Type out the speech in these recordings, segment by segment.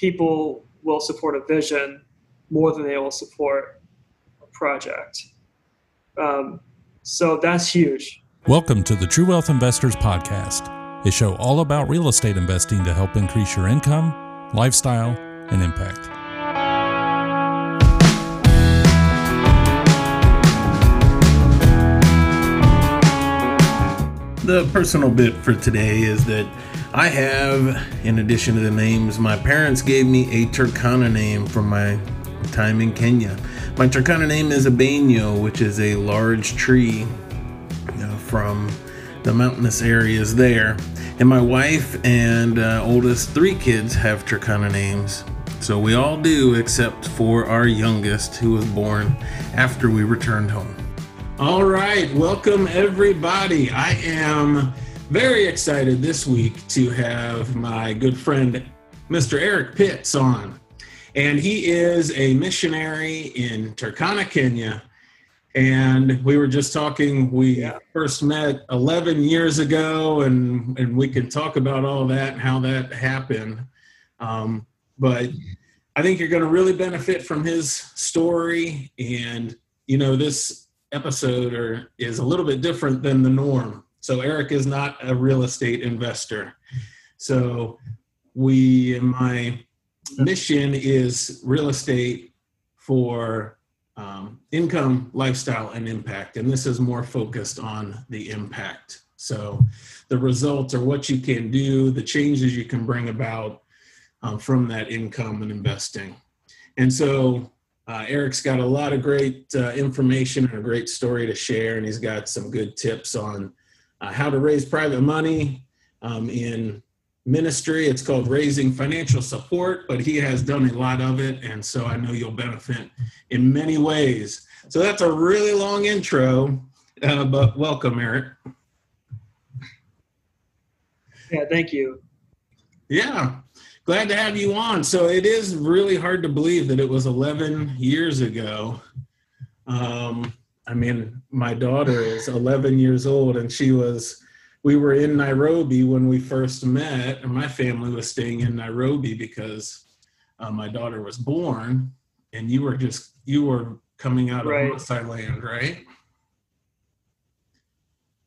people will support a vision more than they will support a project. Um, so that's huge. Welcome to the True Wealth Investors Podcast, a show all about real estate investing to help increase your income, lifestyle, and impact. The personal bit for today is that I have, in addition to the names, my parents gave me a Turkana name from my time in Kenya. My Turkana name is Abenyo, which is a large tree from the mountainous areas there. And my wife and uh, oldest three kids have Turkana names. So we all do, except for our youngest, who was born after we returned home. All right, welcome everybody. I am very excited this week to have my good friend, Mr. Eric Pitts, on. And he is a missionary in Turkana, Kenya. And we were just talking, we yeah. first met 11 years ago, and, and we can talk about all that and how that happened. Um, but I think you're going to really benefit from his story. And, you know, this episode or is a little bit different than the norm. So Eric is not a real estate investor. So we my mission is real estate for um, income, lifestyle, and impact. And this is more focused on the impact. So the results are what you can do, the changes you can bring about um, from that income and investing. And so uh, Eric's got a lot of great uh, information and a great story to share, and he's got some good tips on uh, how to raise private money um, in ministry. It's called Raising Financial Support, but he has done a lot of it, and so I know you'll benefit in many ways. So that's a really long intro, uh, but welcome, Eric. Yeah, thank you. Yeah glad to have you on. So it is really hard to believe that it was 11 years ago. Um, I mean, my daughter is 11 years old, and she was. We were in Nairobi when we first met, and my family was staying in Nairobi because uh, my daughter was born, and you were just you were coming out right. of Maasai land, right?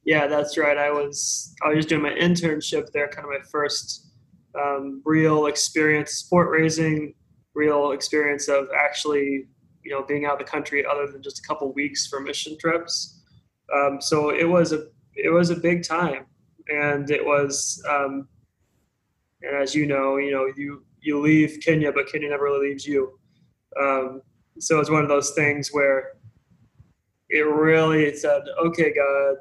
Yeah, that's right. I was I was doing my internship there, kind of my first um, real experience, support raising, real experience of actually, you know, being out of the country other than just a couple weeks for mission trips. Um, so it was a it was a big time, and it was, um, and as you know, you know, you you leave Kenya, but Kenya never really leaves you. Um, so it's one of those things where it really said, "Okay, God,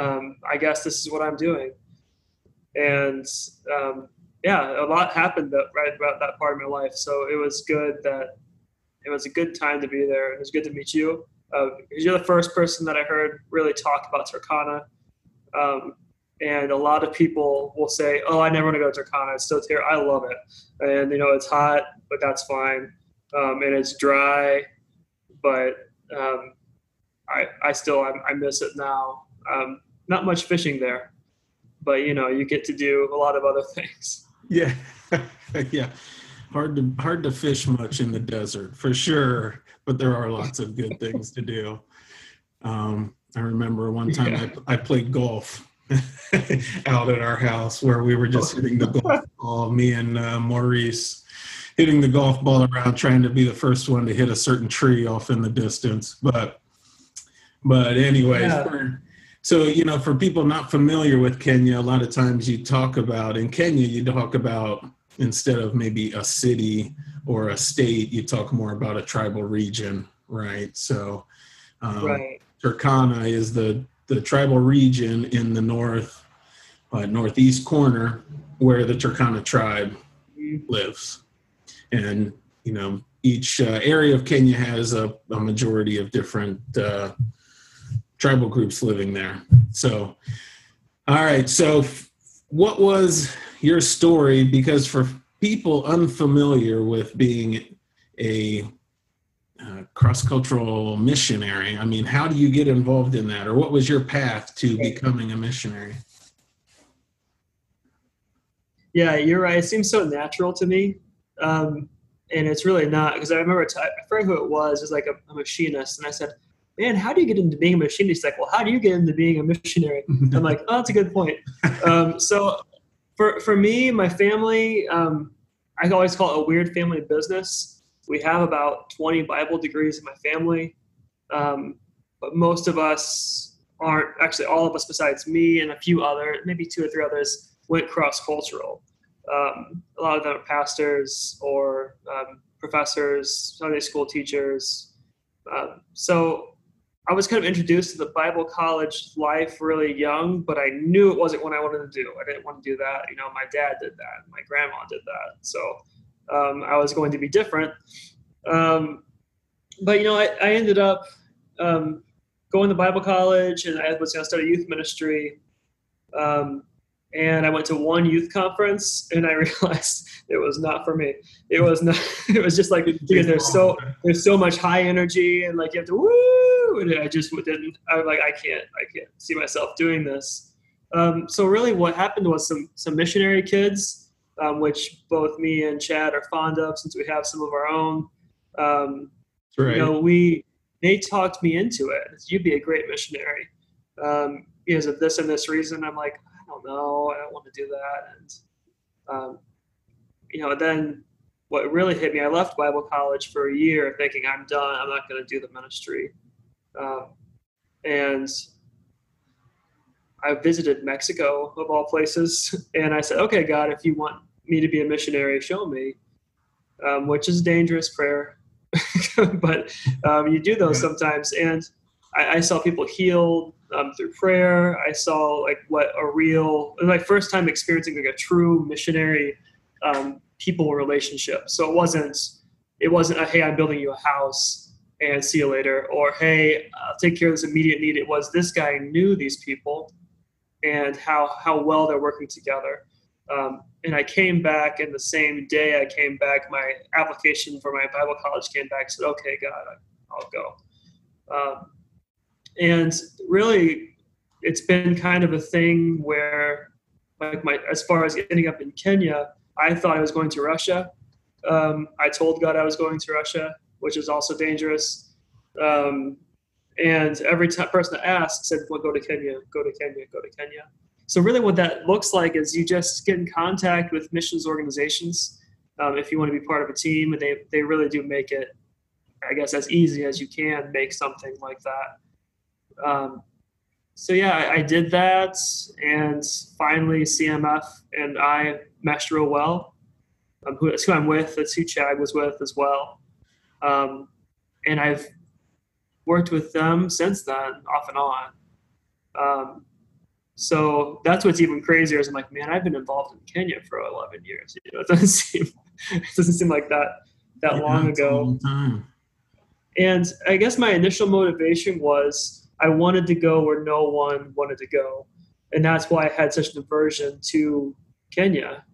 um, I guess this is what I'm doing." and um, yeah, a lot happened that, right about that part of my life. So it was good that it was a good time to be there. It was good to meet you. Uh, you're the first person that I heard really talk about Turkana. Um, and a lot of people will say, "Oh, I never want to go to Turkana. It's so terrible. I love it, and you know it's hot, but that's fine, um, and it's dry, but um, I I still I, I miss it now. Um, not much fishing there, but you know you get to do a lot of other things yeah yeah hard to hard to fish much in the desert for sure but there are lots of good things to do um, i remember one time yeah. I, I played golf out at our house where we were just hitting the golf ball me and uh, maurice hitting the golf ball around trying to be the first one to hit a certain tree off in the distance but but anyways yeah. so, you know, for people not familiar with Kenya, a lot of times you talk about in Kenya, you talk about instead of maybe a city or a state, you talk more about a tribal region, right? So, um, right. Turkana is the the tribal region in the north uh, northeast corner where the Turkana tribe mm-hmm. lives, and you know each uh, area of Kenya has a, a majority of different uh, tribal groups living there. So, all right. So, what was your story? Because for people unfamiliar with being a uh, cross cultural missionary, I mean, how do you get involved in that? Or what was your path to becoming a missionary? yeah, you're right. It seems so natural to me. Um, and it's really not because I remember t- I forget who it was. It was like a, a, machinist, and I said, "Man, how do you get into being a machinist?" He's like, "Well, how do you get into being a missionary?" I'm like, "Oh, that's a good point." Um, so, for for me, my family, um, I always call it a weird family business. We have about 20 Bible degrees in my family, um, but most of us aren't. Actually, all of us besides me and a few other, maybe two or three others, went cross cultural. Um, a lot of them are pastors or um, professors, Sunday school teachers. Um, so I was kind of introduced to the Bible college life really young, but I knew it wasn't what I wanted to do. I didn't want to do that. You know, my dad did that, my grandma did that. So um, I was going to be different. Um, but you know, I, I ended up um, going to Bible college, and I was going to start a youth ministry. Um, and I went to one youth conference and I realized it was not for me. It was not. It was just like because there's so there's so much high energy and like you have to woo. And I just didn't. I was like I can't. I can't see myself doing this. Um, so really, what happened was some some missionary kids, um, which both me and Chad are fond of since we have some of our own. Um, right. You know, we they talked me into it. You'd be a great missionary um, because of this and this reason. I'm like, I don't know. I don't want to do that. And, um, you know, then what really hit me, I left Bible college for a year thinking I'm done. I'm not going to do the ministry. Um, and I visited Mexico of all places. And I said, okay, God, if you want me to be a missionary, show me, um, which is a dangerous prayer. but um, you do those sometimes. And I, I saw people healed um, through prayer. I saw like what a real, my first time experiencing like a true missionary um, people relationship. So it wasn't, it wasn't a hey, I'm building you a house and see you later, or hey, I'll take care of this immediate need. It was this guy knew these people and how how well they're working together. Um, and I came back, and the same day I came back, my application for my Bible college came back. Said, "Okay, God, I'll go." Um, and really it's been kind of a thing where like my as far as ending up in kenya i thought i was going to russia um, i told god i was going to russia which is also dangerous um, and every t- person that asked said well go to kenya go to kenya go to kenya so really what that looks like is you just get in contact with missions organizations um, if you want to be part of a team and they, they really do make it i guess as easy as you can make something like that um, so yeah, I, I, did that, and finally CMF and I meshed real well. Um, who, that's who I'm with. That's who Chad was with as well. Um, and I've worked with them since then, off and on. Um, so that's what's even crazier is I'm like, man, I've been involved in Kenya for 11 years. You know, it doesn't seem it doesn't seem like that that yeah, long ago. And I guess my initial motivation was I wanted to go where no one wanted to go. And that's why I had such an aversion to Kenya.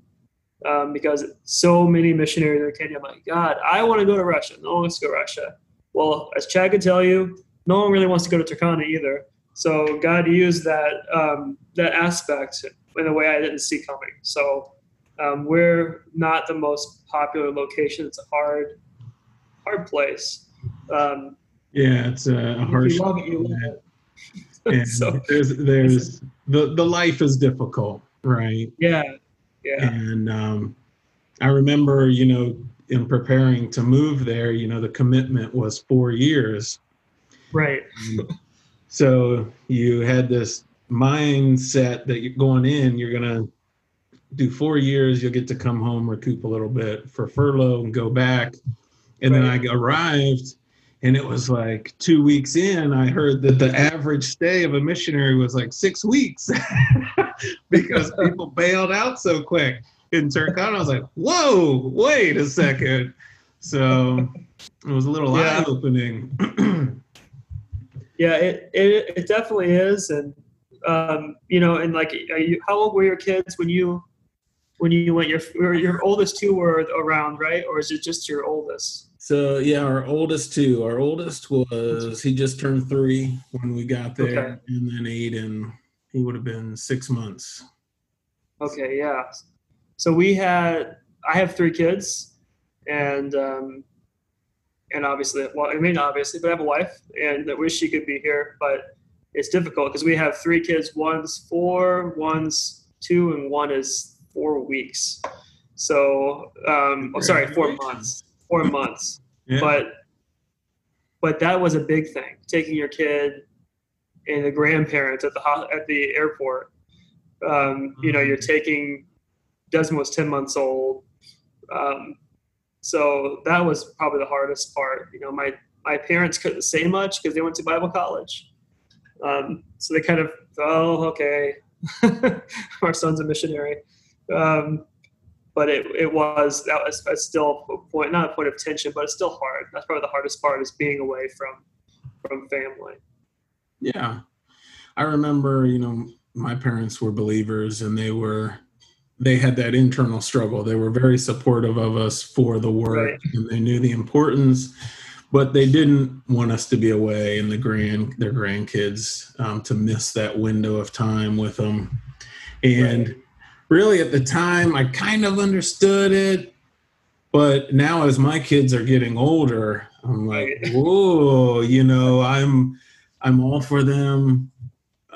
Um, because so many missionaries are in Kenya, I'm like, God, I want to go to Russia. No one wants to go to Russia. Well, as Chad could tell you, no one really wants to go to Turkana either. So God used that um, that aspect in a way I didn't see coming. So um, we're not the most popular location. It's a hard, hard place. Um, yeah, it's a, a harsh. love it, you love it. and so, there's there's the the life is difficult, right? Yeah, yeah. And um, I remember, you know, in preparing to move there, you know, the commitment was four years. Right. so you had this mindset that you're going in, you're gonna do four years, you'll get to come home, recoup a little bit for furlough, and go back. And right. then I arrived and it was like two weeks in i heard that the average stay of a missionary was like six weeks because people bailed out so quick. In turkana i was like whoa wait a second. So it was a little yeah. eye-opening. Yeah it, it, it definitely is. And um, you know and like you, how old were your kids when you when you went your your oldest two were around right? Or is it just your oldest so yeah, our oldest two. Our oldest was he just turned three when we got there, okay. and then eight, and he would have been six months. Okay, yeah. so we had I have three kids, and um, and obviously, well, I mean obviously, but I have a wife, and I wish she could be here, but it's difficult because we have three kids. One's four, one's two, and one is four weeks. So, um, oh, sorry, four months. Four months. Yeah. But but that was a big thing. Taking your kid and the grandparents at the at the airport. Um, you know, you're mm-hmm. taking Desmond was ten months old. Um, so that was probably the hardest part. You know, my my parents couldn't say much because they went to Bible college. Um, so they kind of, oh, okay, our son's a missionary. Um, but it, it was that was, was still a point, not a point of tension, but it's still hard. That's probably the hardest part is being away from from family. Yeah, I remember, you know, my parents were believers, and they were they had that internal struggle. They were very supportive of us for the work right. and they knew the importance, but they didn't want us to be away and the grand their grandkids um, to miss that window of time with them. And right. Really at the time I kind of understood it, but now as my kids are getting older, I'm like, whoa, you know, I'm I'm all for them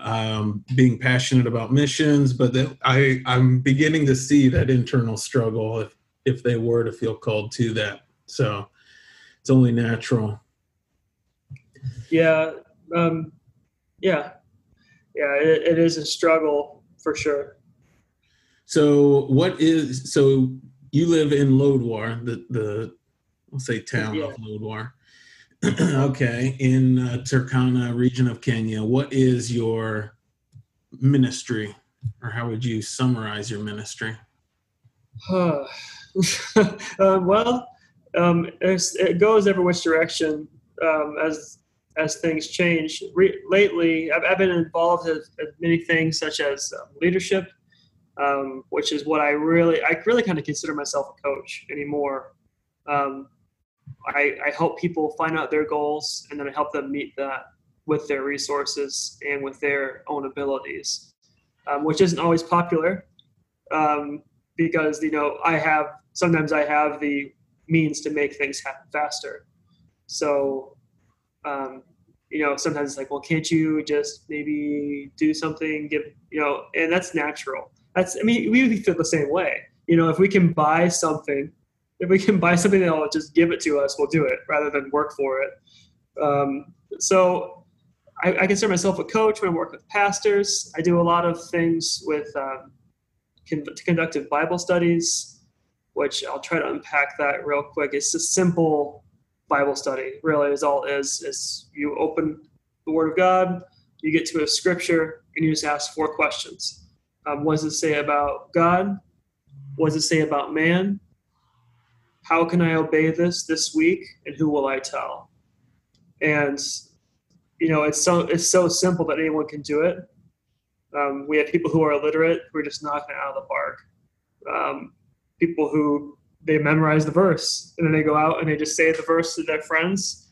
um, being passionate about missions, but that I, I'm beginning to see that internal struggle if, if they were to feel called to that. So it's only natural. Yeah. Um, yeah. Yeah. It, it is a struggle for sure. So what is, so you live in Lodwar, the, the, I'll say town yeah. of Lodwar. okay, in uh, Turkana region of Kenya, what is your ministry, or how would you summarize your ministry? uh, well, um, it goes every which direction um, as as things change. Re- lately, I've, I've, been involved in, many things such as uh, leadership, um, which is what I really I really kind of consider myself a coach anymore. Um, I, I help people find out their goals and then I help them meet that with their resources and with their own abilities, um, which isn't always popular um, because you know I have sometimes I have the means to make things happen faster. So um, you know sometimes it's like, well, can't you just maybe do something? Give you know, and that's natural. That's I mean we feel the same way. You know, if we can buy something if we can buy something that'll just give it to us, we'll do it rather than work for it. Um, so I, I, consider myself a coach when I work with pastors. I do a lot of things with um, con- conductive Bible studies, which I'll try to unpack that real quick. It's a simple Bible study, really, is all is. Is you open the Word of God, you get to a scripture, and you just ask four questions. Um, what does it say about God? What does it say about man? how can I obey this this week, and who will I tell? And you know, it's so it's so simple that anyone can do it. Um, we have people who are illiterate who are just knocking it out of the park. Um, people who they memorize the verse and then they go out and they just say the verse to their friends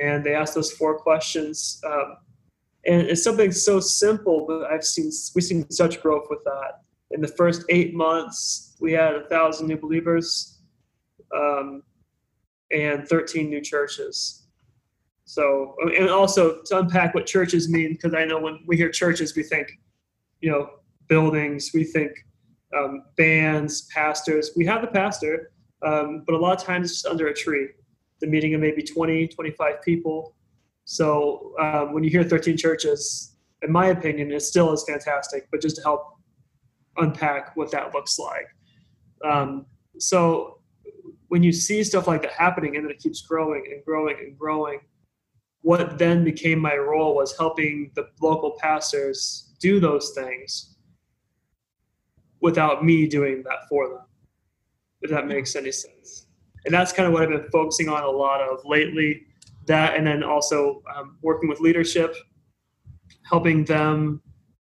and they ask those four questions. Um, and it's something so simple, but I've seen we've seen such growth with that. In the first eight months, we had a thousand new believers um, and 13 new churches. So, and also to unpack what churches mean, because I know when we hear churches, we think, you know, buildings, we think um, bands, pastors. We have the pastor, um, but a lot of times it's under a tree, the meeting of maybe 20, 25 people. So um, when you hear 13 churches, in my opinion, it still is fantastic, but just to help unpack what that looks like. Um, so when you see stuff like that happening and then it keeps growing and growing and growing, what then became my role was helping the local pastors do those things without me doing that for them, if that makes any sense. And that's kind of what I've been focusing on a lot of lately. That, and then also um, working with leadership, helping them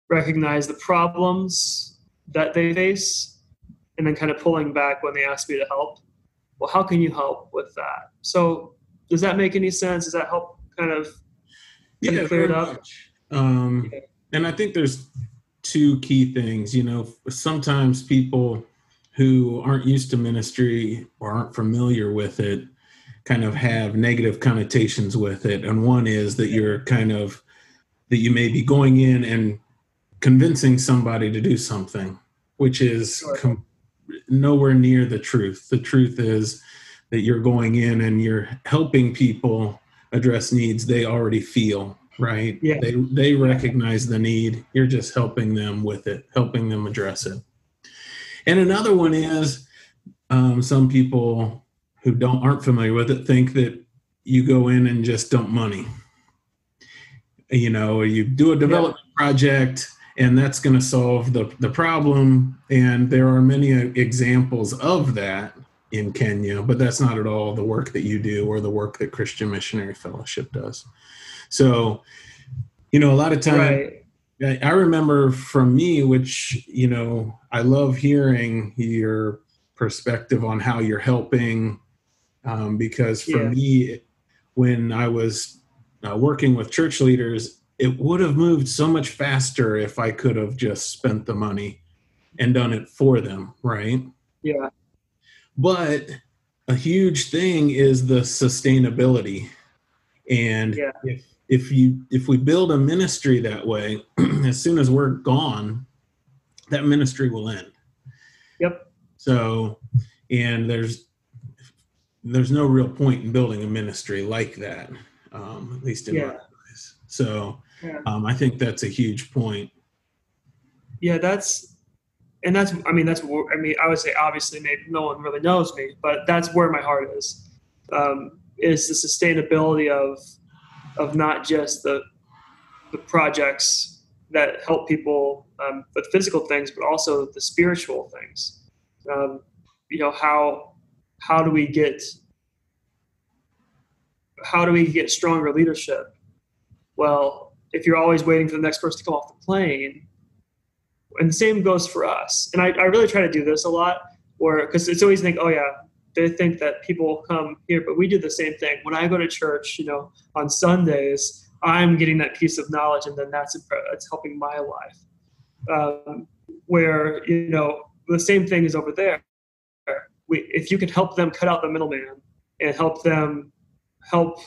recognize the problems that they face, and then kind of pulling back when they ask me to help well, how can you help with that? So does that make any sense? Does that help kind of yeah, clear it up? Um, And I think there's two key things. You know, sometimes people who aren't used to ministry or aren't familiar with it kind of have negative connotations with it. And one is that you're kind of that you may be going in and convincing somebody to do something, which is Sure. com- nowhere near the truth. The truth is that you're going in and you're helping people address needs they already feel, right? Yeah. They they recognize the need. You're just helping them with it, helping them address it. And another one is um, some people who don't aren't familiar with it think that you go in and just dump money. You know, you do a development project and that's going to solve the, the problem. And there are many uh, examples of that in Kenya, but that's not at all the work that you do or the work that Christian Missionary Fellowship does. So, you know, a lot of times Right. I remember from me, which, you know, I love hearing your perspective on how you're helping. Um, because for Yeah. me, when I was uh, working with church leaders, it would have moved so much faster if I could have just spent the money and done it for them, right? Yeah. But a huge thing is the sustainability. And Yeah. if if you if we build a ministry that way, as soon as we're gone, that ministry will end. Yep. So, and there's there's no real point in building a ministry like that, um, at least in Yeah. my eyes. So, Yeah. um, I think that's a huge point. Yeah, that's and that's I mean that's I mean I would say obviously maybe no one really knows me, but that's where my heart is. Um, is the sustainability of of not just the the projects that help people um, with physical things, but also the spiritual things. Um, you know how how do we get how do we get stronger leadership? Well, if you're always waiting for the next person to come off the plane, and the same goes for us. And I, I really try to do this a lot, or because it's always think, oh yeah, they think that people come here, but we do the same thing. When I go to church, you know, on Sundays, I'm getting that piece of knowledge, and then that's it's helping my life. Um, where you know the same thing is over there. We, if you can help them cut out the middleman and help them help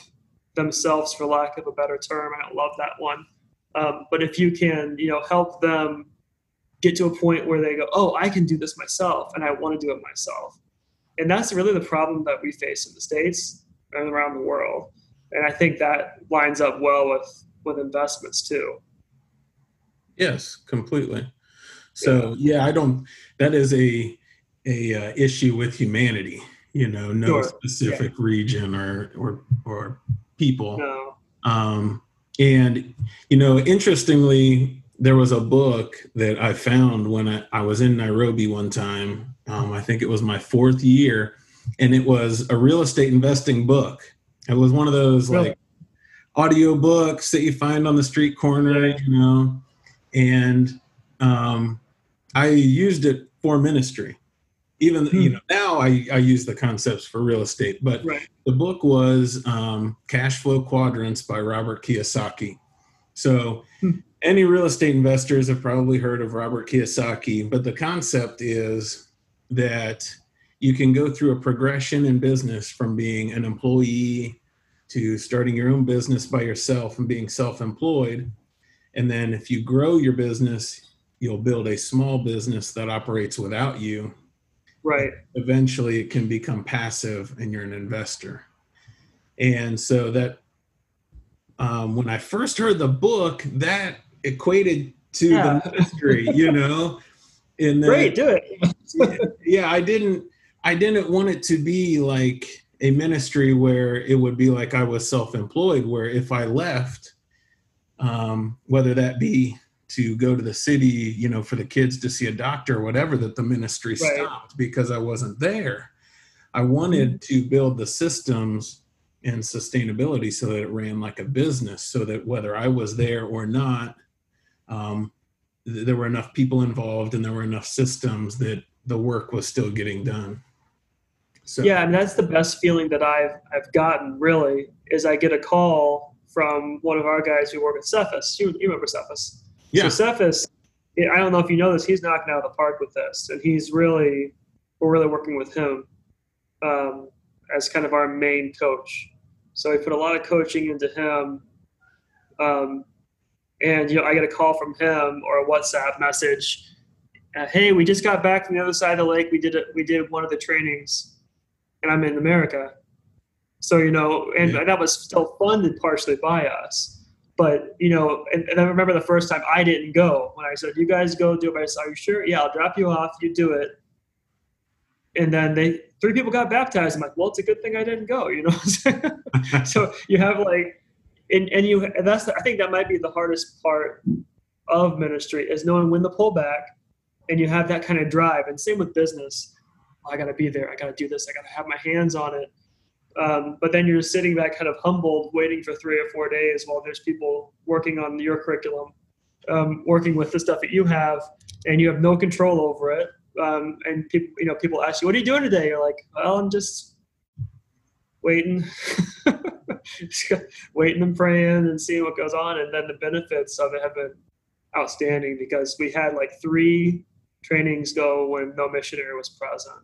themselves, for lack of a better term, I don't love that one. Um, but if you can, you know, help them get to a point where they go, oh, I can do this myself, and I want to do it myself. And that's really the problem that we face in the states and around the world. And I think that lines up well with with investments too. Yes, completely. So yeah, I don't. That is a a uh, issue with humanity. You know, no Sure, specific region or or or people. No. Um, and you know, interestingly, there was a book that I found when I, I was in Nairobi one time. Um, I think it was my fourth year, and it was a real estate investing book. It was one of those Really? like audio books that you find on the street corner, Yeah. you know. And um, I used it for ministry. Even Hmm. you know now I, I use the concepts for real estate, but Right. the book was um, Cash Flow Quadrants by Robert Kiyosaki. So, Hmm. any real estate investors have probably heard of Robert Kiyosaki, but the concept is that you can go through a progression in business from being an employee to starting your own business by yourself and being self employed. And then, if you grow your business, you'll build a small business that operates without you Right. eventually it can become passive and you're an investor. And so that um, when I first heard the book, that equated to Yeah. the ministry, you know. And then, Great. Do it. yeah, I didn't I didn't want it to be like a ministry where it would be like I was self-employed, where if I left, um, whether that be to go to the city, you know, for the kids to see a doctor or whatever, that the ministry Right. stopped because I wasn't there. I wanted to build the systems and sustainability so that it ran like a business, so that whether I was there or not, um, th- there were enough people involved and there were enough systems that the work was still getting done. So Yeah, and that's the best feeling that I've I've gotten really is I get a call from one of our guys who work at Cephas. You, you remember Cephas? Yeah, So Cephas, I don't know if you know this, he's knocking out of the park with this, and he's really we're really working with him um, as kind of our main coach. So we put a lot of coaching into him. Um, and you know, I get a call from him or a WhatsApp message. Uh, hey, we just got back from the other side of the lake. We did it. We did one of the trainings, and I'm in America. So you know, and yeah. that was still funded partially by us. But you know, and, and, I remember the first time I didn't go when I said, "You guys go do it." I said, "Are you sure? Yeah, I'll drop you off. You do it." And then they three people got baptized. I'm like, "Well, it's a good thing I didn't go." You know, so you have like, and and you and that's I think that might be the hardest part of ministry is knowing when to pull back, and you have that kind of drive. And same with business. Oh, I got to be there. I got to do this. I got to have my hands on it um, but then you're sitting back kind of humbled, waiting for three or four days while there's people working on your curriculum, um, working with the stuff that you have, and you have no control over it. Um, and people, you know, people ask you, "What are you doing today?" You're like, "Well, I'm just waiting, waiting and praying and seeing what goes on." And then the benefits of it have been outstanding because we had like three trainings go when no missionary was present.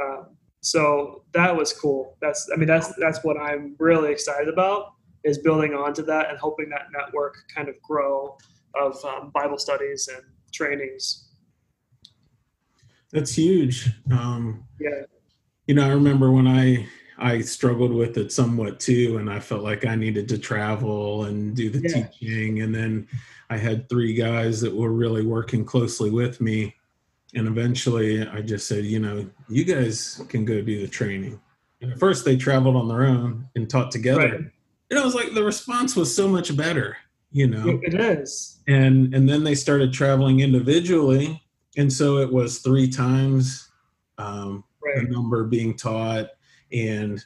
Um, so that was cool. That's I mean that's that's what I'm really excited about is building onto that and hoping that network kind of grow of um, Bible studies and trainings. That's huge. Um, yeah. You know, I remember when I I struggled with it somewhat too, and I felt like I needed to travel and do the yeah. teaching, and then I had three guys that were really working closely with me and eventually I just said, you know, you guys can go do the training. And at first they traveled on their own and taught together. Right. And I was like, the response was so much better, you know. It is. And and then they started traveling individually. And so it was three times um, right. the number being taught. And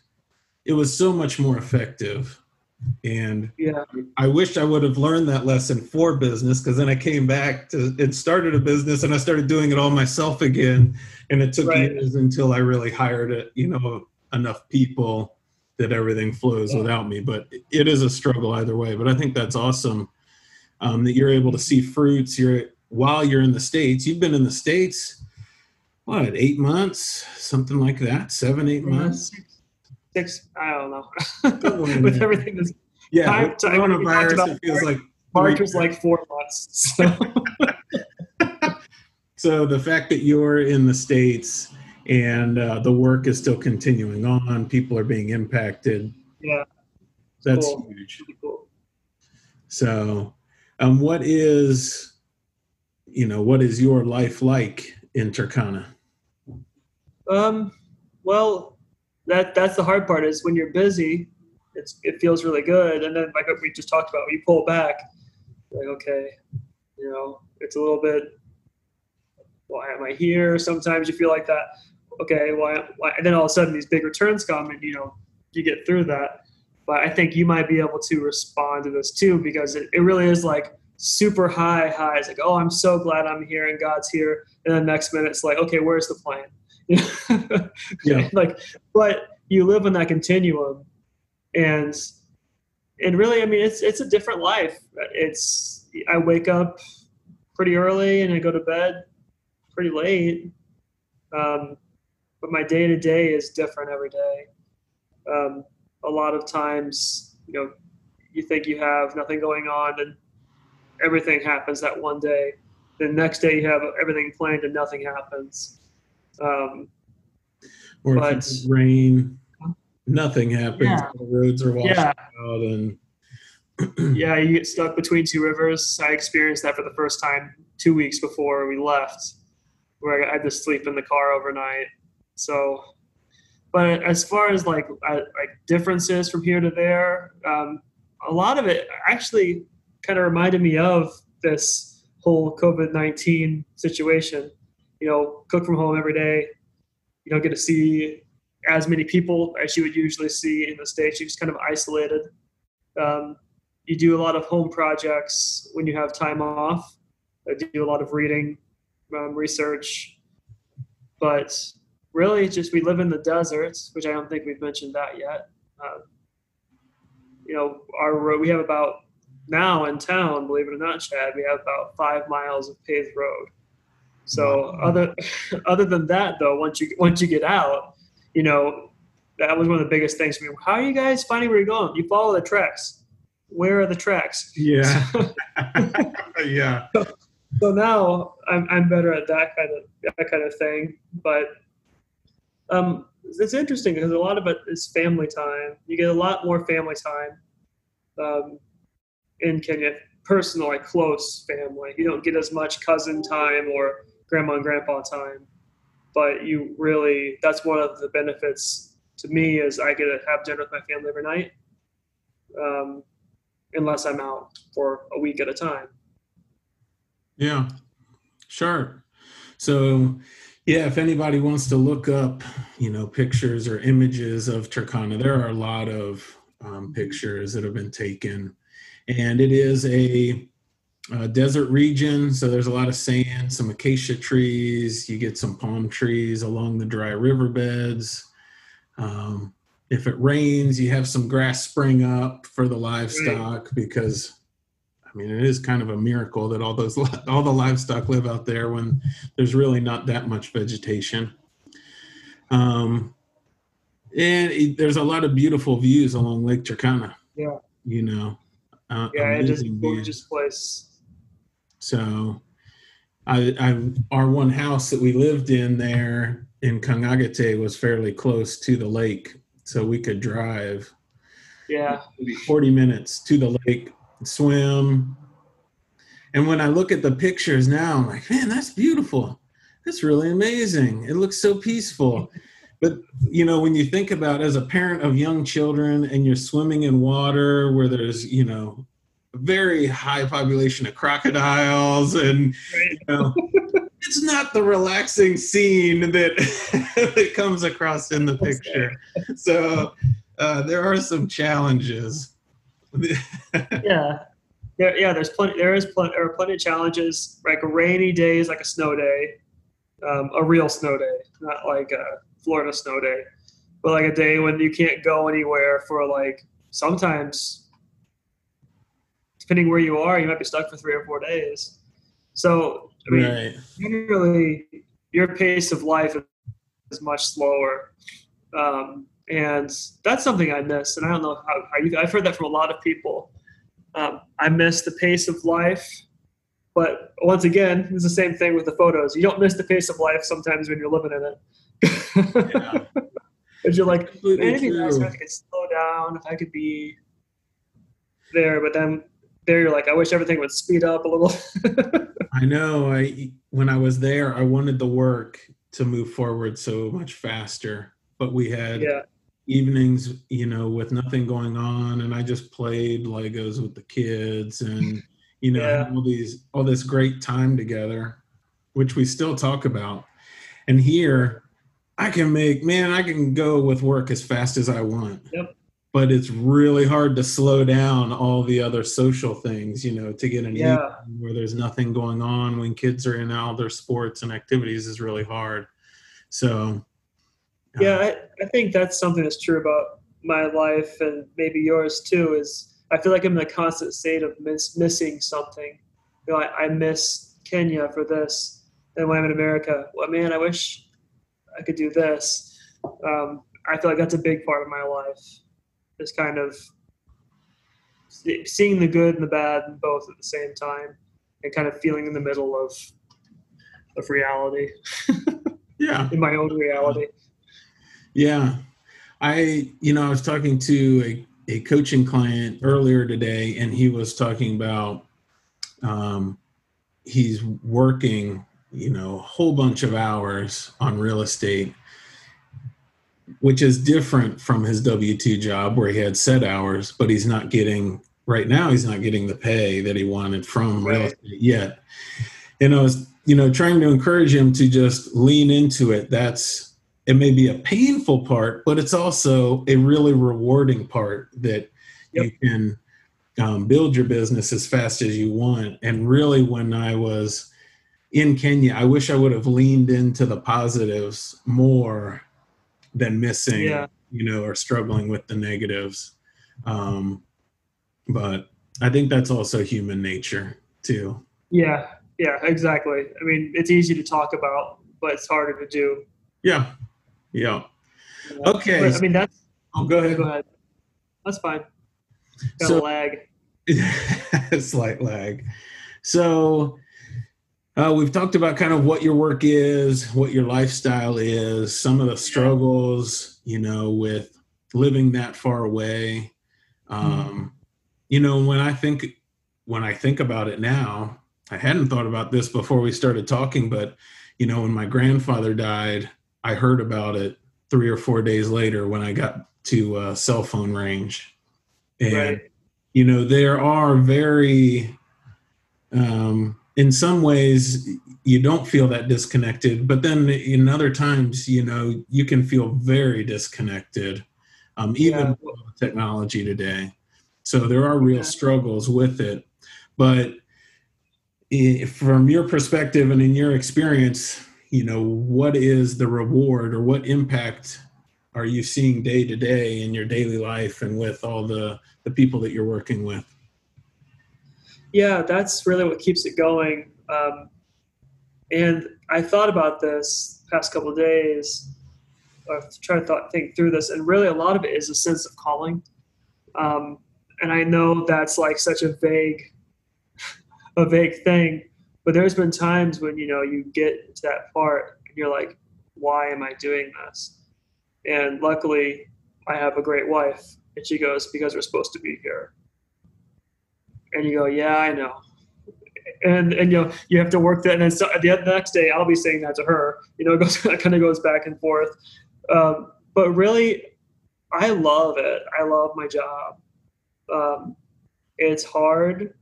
it was so much more effective and yeah. I wish i would have learned that lesson for business because then i came back to and started a business and i started doing it all myself again. And it took right. years until i really hired it you know enough people that everything flows yeah. without me. But it is a struggle either way but i think that's awesome um, that you're able to see fruits. You're while you're in the states you've been in the states what eight months? Something like that? Seven eight months six. I don't know. With everything that's yeah, time, with coronavirus, it feels like March was like four months. So. so the fact that you're in the states and uh, the work is still continuing on, people are being impacted. Yeah, that's cool. huge. Cool. So, um, what is, you know, what is your life like in Turkana? Um, well, that that's the hard part is when you're busy, it's it feels really good, and then like we just talked about, when you pull back, like okay, you know, it's a little bit. Why am I here? Sometimes you feel like that. Okay, why, why? And then all of a sudden these big returns come, and you know, you get through that. But I think you might be able to respond to this too because it, it really is like super high highs like oh i'm so glad i'm here and god's here and then next minute it's like okay where's the plan yeah. like, but you live in that continuum, and and really, I mean, it's it's a different life. It's I wake up pretty early and I go to bed pretty late. Um, but my day to day is different every day. Um, a lot of times, you know, you think you have nothing going on, and everything happens that one day. The next day, you have everything planned, and nothing happens. Um, or but, if it's rain, nothing happens. Yeah. The roads are washed yeah. out, and yeah, you get stuck between two rivers. I experienced that for the first time two weeks before we left, where I had to sleep in the car overnight. So, but as far as like like differences from here to there, um, a lot of it actually kind of reminded me of this whole COVID nineteen situation you know, cook from home every day. You don't get to see as many people as you would usually see in the States. You're just kind of isolated. Um, you do a lot of home projects when you have time off. I do a lot of reading, um, research, but really just we live in the deserts, which I don't think we've mentioned that yet. Uh, you know, our road, we have about now in town, believe it or not, Chad, we have about five miles of paved road So other other than that, though, once you once you get out, you know, that was one of the biggest things for me. How are you guys finding where you're going? You follow the tracks. Where are the tracks? Yeah. yeah. So, so now I'm I'm better at that kind of that kind of thing. But um, it's interesting because a lot of it is family time. You get a lot more family time um, in Kenya, personal, like close family. You don't get as much cousin time or grandma and grandpa time, but you really that's one of the benefits to me is I get to have dinner with my family every night, um, unless I'm out for a week at a time. Yeah, sure. So yeah, if anybody wants to look up, you know, pictures or images of Turkana, there are a lot of um, pictures that have been taken, and it is a, a, desert region. So there's a lot of sand, some acacia trees. You get some palm trees along the dry riverbeds. Um, if it rains, you have some grass spring up for the livestock because I mean, it is kind of a miracle that all those all the livestock live out there when there's really not that much vegetation. Um, and it, there's a lot of beautiful views along Lake Turkana. Yeah. You know. Uh, yeah, it is a gorgeous place. So, I, I our one house that we lived in there in Kangagate was fairly close to the lake, so we could drive. Yeah. 40 minutes to the lake swim. And when I look at the pictures now, I'm like, man, that's beautiful. That's really amazing. It looks so peaceful. But you know, when you think about as a parent of young children and you're swimming in water where there's, you know, very high population of crocodiles and you know, it's not the relaxing scene that that comes across in the picture. So uh, there are some challenges. yeah, there, yeah. There's plenty. There is plenty. There are plenty of challenges. Like a rainy day is like a snow day, um, a real snow day, not like a Florida snow day, but like a day when you can't go anywhere for like sometimes, depending where you are, you might be stuck for three or four days. So I mean, right. generally, your pace of life is much slower. Um, and that's something I miss. And I don't know how, how you. I've heard that from a lot of people. Um, I miss the pace of life, but once again, it's the same thing with the photos. You don't miss the pace of life sometimes when you're living in it. yeah. Because you're like, man, it'd be nice if I could slow down, if I could be there. But then there, you're like, I wish everything would speed up a little. I know. I when I was there, I wanted the work to move forward so much faster, but we had yeah evenings, you know, with nothing going on, and I just played Legos with the kids, and you know, yeah. all these all this great time together, which we still talk about. And here, I can make man, I can go with work as fast as I want. Yep. But it's really hard to slow down all the other social things, you know, to get an yeah. where there's nothing going on when kids are in all their sports and activities is really hard. So yeah, I, I think that's something that's true about my life and maybe yours too. Is I feel like I'm in a constant state of miss, missing something. You know, I, I miss Kenya for this, and when I'm in America, well, man, I wish I could do this. Um, I feel like that's a big part of my life. Is kind of seeing the good and the bad both at the same time, and kind of feeling in the middle of of reality. yeah, in my own reality. Yeah. I, you know, I was talking to a, a coaching client earlier today, and he was talking about um, he's working, you know, a whole bunch of hours on real estate, which is different from his W 2 job where he had set hours, but he's not getting, right now, he's not getting the pay that he wanted from real estate yet. And I was, you know, trying to encourage him to just lean into it. That's, it may be a painful part, but it's also a really rewarding part that yep. you can um, build your business as fast as you want. And really, when I was in Kenya, I wish I would have leaned into the positives more than missing, yeah. you know, or struggling with the negatives. Um, but I think that's also human nature too. Yeah, Yeah, exactly. I mean, it's easy to talk about, but it's harder to do. Yeah. Yeah. Okay. But, I mean, that's. Oh, go ahead. Go ahead. That's fine. Got So- a lag. slight lag. So uh, we've talked about kind of what your work is, what your lifestyle is, some of the struggles, you know, with living that far away. Um, You know, when I think when I think about it now, I hadn't thought about this before we started talking, but you know, when my grandfather died, I heard about it three or four days later when I got to uh, cell phone range, and Right. you know there are very um in some ways you don't feel that disconnected but then in other times you know you can feel very disconnected um even Yeah. with technology today so there are real Yeah. struggles with it but from your perspective and in your experience you know what is the reward or what impact are you seeing day to day in your daily life and with all the the people that you're working with yeah that's really what keeps it going. Um, and i thought about this past couple days i've tried to thought, think through this and really a lot of it is a sense of calling. Um, and i know that's like such a vague a vague thing but there's been times when you know you get to that part and you're like why am i doing this? And luckily i have a great wife and she goes because we're supposed to be here and you go, yeah, I know. And and you know you have to work that, and then so, the next day I'll be saying that to her. You know, it goes it kind of goes back and forth. Um, but really, I love it. I love my job. Um, it's hard,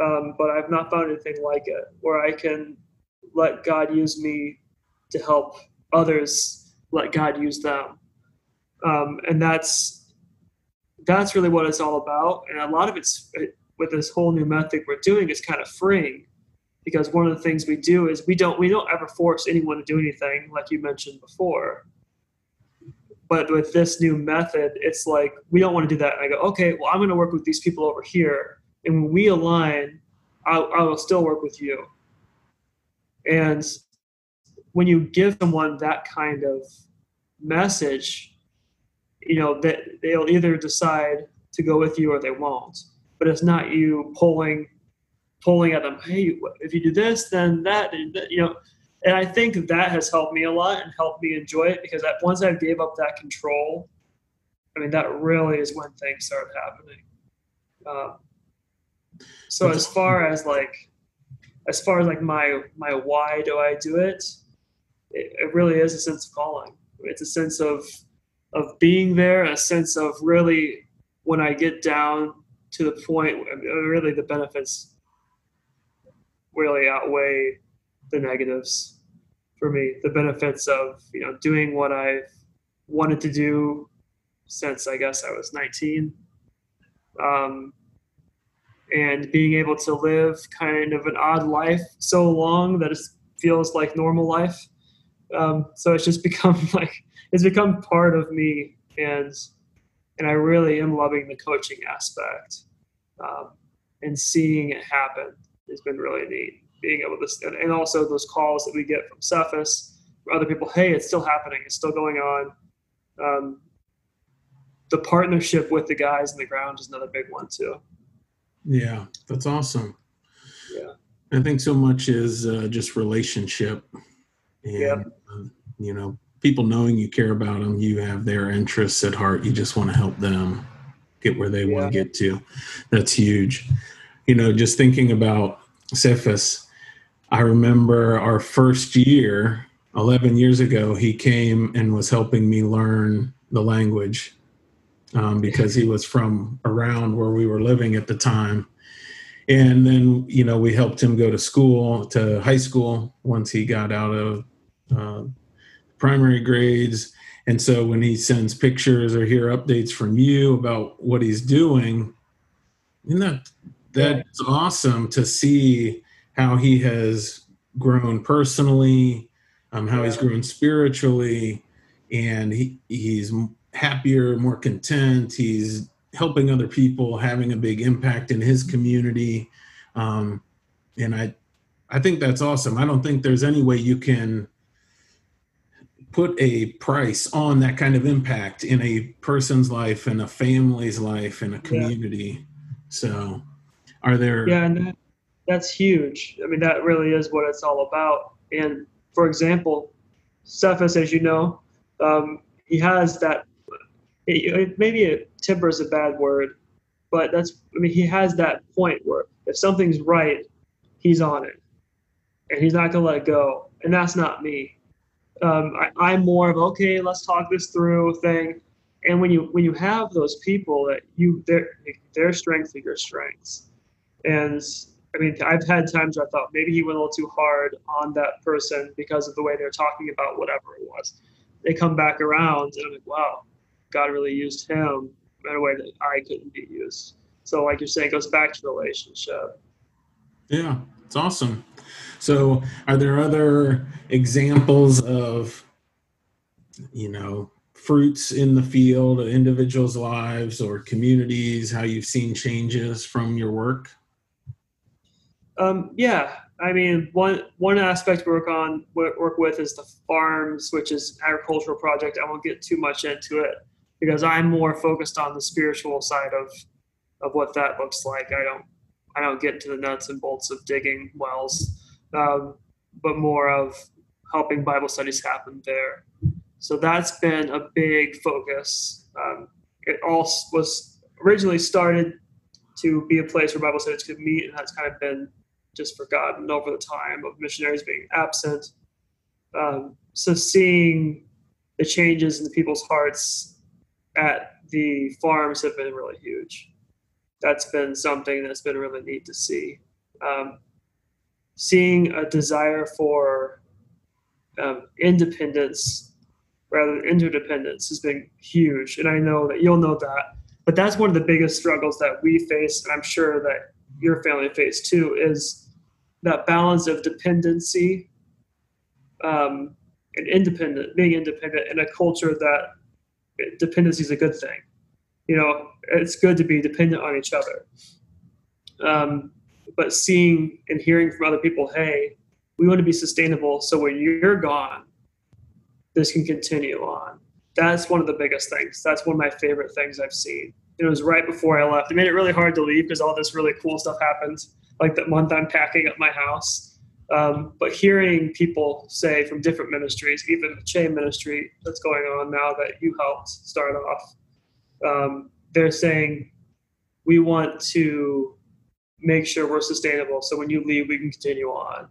um, but I've not found anything like it where I can let God use me to help others. Let God use them, um, and that's that's really what it's all about. And a lot of it's with this whole new method we're doing is kind of freeing because one of the things we do is we don't we don't ever force anyone to do anything like you mentioned before. But with this new method, it's like we don't want to do that. And I go, okay, well, I'm going to work with these people over here, and when we align, I'll, I will still work with you. And when you give someone that kind of message, you know that they'll either decide to go with you or they won't but it's not you pulling pulling at them hey if you do this then that, you know? And i think that has helped me a lot and helped me enjoy it because that once i gave up that control i mean that really is when things started happening. Um, so as far as like as far as like my my why do i do it it, it really is a sense of calling. It's a sense of of being there, a sense of really when I get down to the point, really the benefits really outweigh the negatives for me. The benefits of you know doing what I've wanted to do since I guess I was 19, um, and being able to live kind of an odd life so long that it feels like normal life. Um, so it's just become like it's become part of me and and i really am loving the coaching aspect um, and seeing it happen has been really neat being able to and, also those calls that we get from Cephas, other people hey it's still happening it's still going on um, the partnership with the guys in the ground is another big one too Yeah, that's awesome. Yeah. I think so much is uh, just relationship. And, Yeah. uh, you know, people knowing you care about them, you have their interests at heart. You just want to help them get where they want to get to. That's huge. You know, just thinking about Cephas, I remember our first year, 11 years ago, he came and was helping me learn the language um, because he was from around where we were living at the time. And then, you know, we helped him go to school, to high school, once he got out of uh, primary grades. And so when he sends pictures or hear updates from you about what he's doing, isn't that that's awesome to see how he has grown personally, um, how he's grown spiritually, and he he's happier, more content. He's helping other people, having a big impact in his community. Um, and I I think that's awesome. I don't think there's any way you can put a price on that kind of impact in a person's life and a family's life and a community. Yeah. So, are there? Yeah, and that, that's huge. I mean, that really is what it's all about. And for example, Cephas, as you know, um, he has that. It, it, maybe a temper is a bad word, but that's. I mean, he has that point where if something's right, he's on it, and he's not gonna let it go. And that's not me um, I, I'm more of okay, let's talk this through thing. And when you when you have those people that you their their strengths are your strengths, and I mean I've had times where I thought maybe he went a little too hard on that person because of the way they're talking about whatever it was. They come back around and I'm like, wow, God really used him in a way that I couldn't be used. So like you're saying, it goes back to relationship. Yeah, it's awesome. So, are there other examples of, you know, fruits in the field, individuals' lives or communities, how you've seen changes from your work? Um, yeah, I mean, one one aspect we work on work with is the farms, which is agricultural project. I won't get too much into it because I'm more focused on the spiritual side of of what that looks like. I don't I don't get into the nuts and bolts of digging wells um, but more of helping Bible studies happen there. So that's been a big focus. Um, it all was originally started to be a place where Bible studies could meet, and that's kind of been just forgotten over the time of missionaries being absent. Um, so seeing the changes in the people's hearts at the farms have been really huge. That's been something that's been really neat to see. Um, seeing a desire for um, independence rather than interdependence has been huge. And I know that you'll know that. But that's one of the biggest struggles that we face, and I'm sure that your family faced too, is that balance of dependency um, and independent, being independent in a culture that dependency is a good thing. You know, it's good to be dependent on each other. Um, but seeing and hearing from other people, hey, we want to be sustainable. So when you're gone, this can continue on. That's one of the biggest things. That's one of my favorite things I've seen. It was right before I left. It made it really hard to leave because all this really cool stuff happened, like that month I'm packing up my house. Um, but hearing people say from different ministries, even the chain ministry that's going on now that you helped start off, um, they're saying we want to make sure we're sustainable. So when you leave, we can continue on.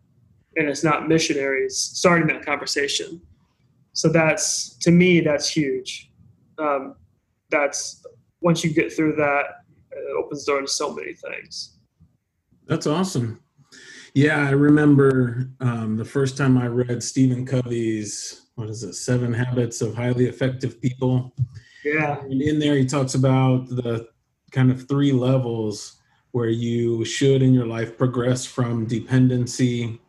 And it's not missionaries starting that conversation. So that's, to me, that's huge. Um, that's, once you get through that, it opens the door to so many things. That's awesome. Yeah, I remember um, the first time I read Stephen Covey's, what is it, Seven Habits of Highly Effective People. Yeah. And in there, he talks about the kind of three levels where you should in your life progress from dependency,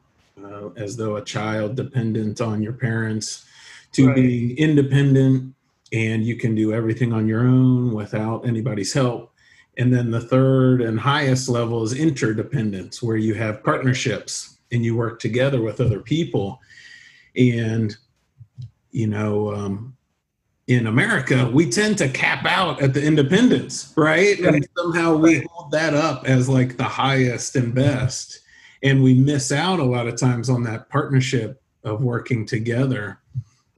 uh, as though a child dependent on your parents, to right. being independent and you can do everything on your own without anybody's help. And then the third and highest level is interdependence, where you have partnerships and you work together with other people. And, you know, um, in America, we tend to cap out at the independence, right? And somehow we hold that up as like the highest and best. And we miss out a lot of times on that partnership of working together.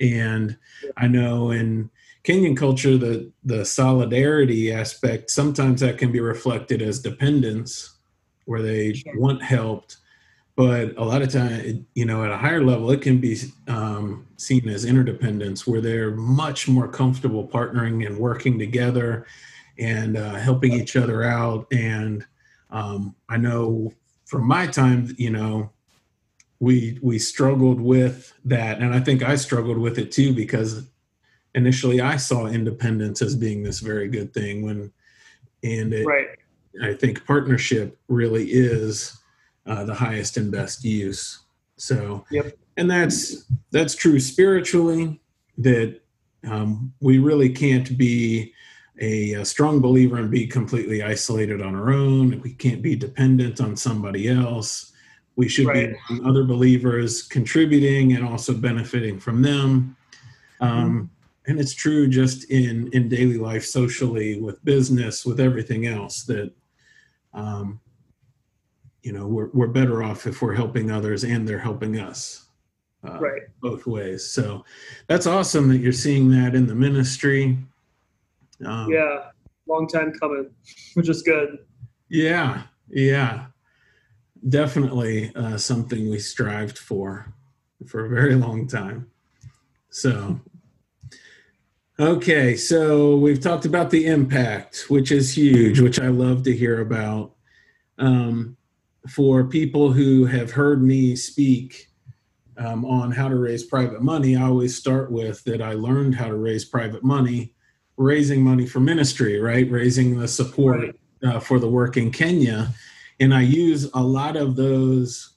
And I know in Kenyan culture, the, the solidarity aspect, sometimes that can be reflected as dependence, where they sure. want helped but a lot of time you know at a higher level it can be um, seen as interdependence where they're much more comfortable partnering and working together and uh, helping each other out. And um, i know from my time you know we we struggled with that. And i think i struggled with it too because initially i saw independence as being this very good thing when and it, right. I think partnership really is uh, the highest and best use. So, yep. and that's that's true spiritually. That um, we really can't be a, a, strong believer and be completely isolated on our own. We can't be dependent on somebody else. we should Right. be other believers contributing and also benefiting from them. Um, and it's true just in in daily life, socially, with business, with everything else that um, you know we're we're better off if we're helping others and they're helping us. Uh, Right. both ways. So that's awesome that you're seeing that in the ministry. Um, Yeah. Long time coming, which is good. yeah, yeah, definitely uh, something we strived for for a very long time. So, okay, so we've talked about the impact, which is huge, which I love to hear about. Um, for people who have heard me speak um, on how to raise private money, I always start with that I learned how to raise private money, raising money for ministry, right? Raising the support uh, for the work in Kenya. And I use a lot of those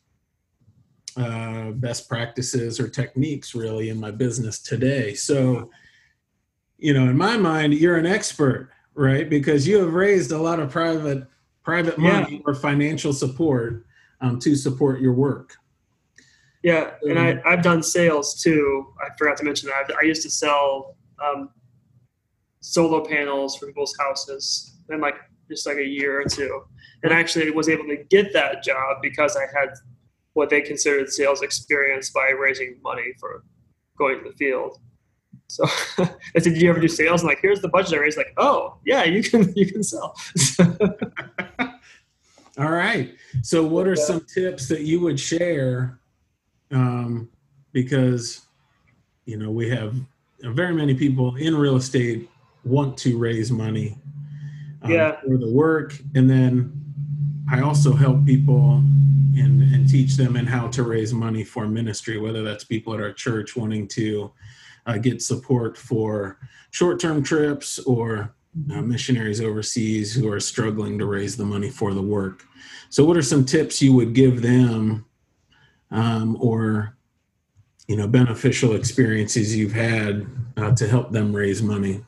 uh, best practices or techniques really in my business today. So, you know, in my mind, you're an expert, right? Because you have raised a lot of private private Yeah. money or financial support um, to support your work. Yeah, and I, I've done sales too. I forgot to mention that. I used to sell um, solar panels for people's houses in like just like a year or two. And I actually was able to get that job because I had what they considered sales experience by raising money for going to the field. So I said, "Did you ever do sales?" And like, here's the budget I raised. Like, oh yeah, you can you can sell. All right. So, what are Yeah. some tips that you would share? Um, because, you know, we have very many people in real estate want to raise money um, Yeah. for the work. And then I also help people and, and teach them and how to raise money for ministry, whether that's people at our church wanting to uh, get support for short term trips or uh, missionaries overseas who are struggling to raise the money for the work. So, what are some tips you would give them, um, or you know, beneficial experiences you've had uh, to help them raise money?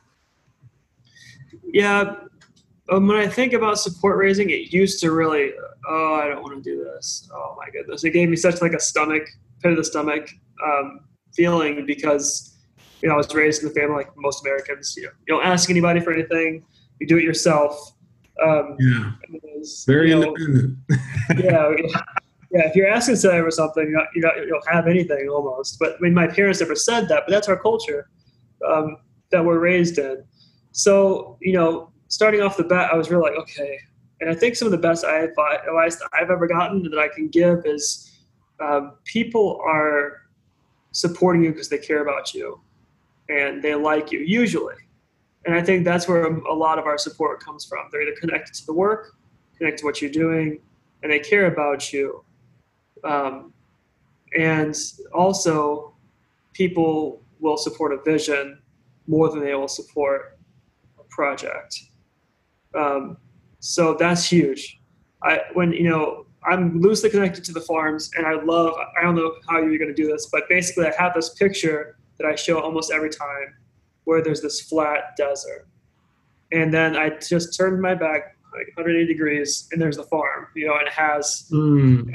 Yeah, um, when I think about support raising, it used to really, oh, I don't want to do this. Oh my goodness, it gave me such like a stomach pit of the stomach um, feeling because you know I was raised in the family like most Americans. You know, you don't ask anybody for anything. You do it yourself. Um, Yeah, was, very you know, independent. yeah, yeah. If you're asking somebody for something, you're not, you're not, you don't have anything almost. But I mean, my parents never said that, but that's our culture um, that we're raised in. So you know, starting off the bat, I was really like, okay. And I think some of the best I advice I've ever gotten that I can give is um, people are supporting you because they care about you and they like you usually. And I think that's where a lot of our support comes from. They're either connected to the work, connected to what you're doing, and they care about you. Um, and also, people will support a vision more than they will support a project. Um, so that's huge. I when you know I'm loosely connected to the farms, and I love. I don't know how you're going to do this, but basically, I have this picture that I show almost every time, where there's this flat desert, and then I just turned my back like 180 degrees, and there's the farm. You know, and it has Mm,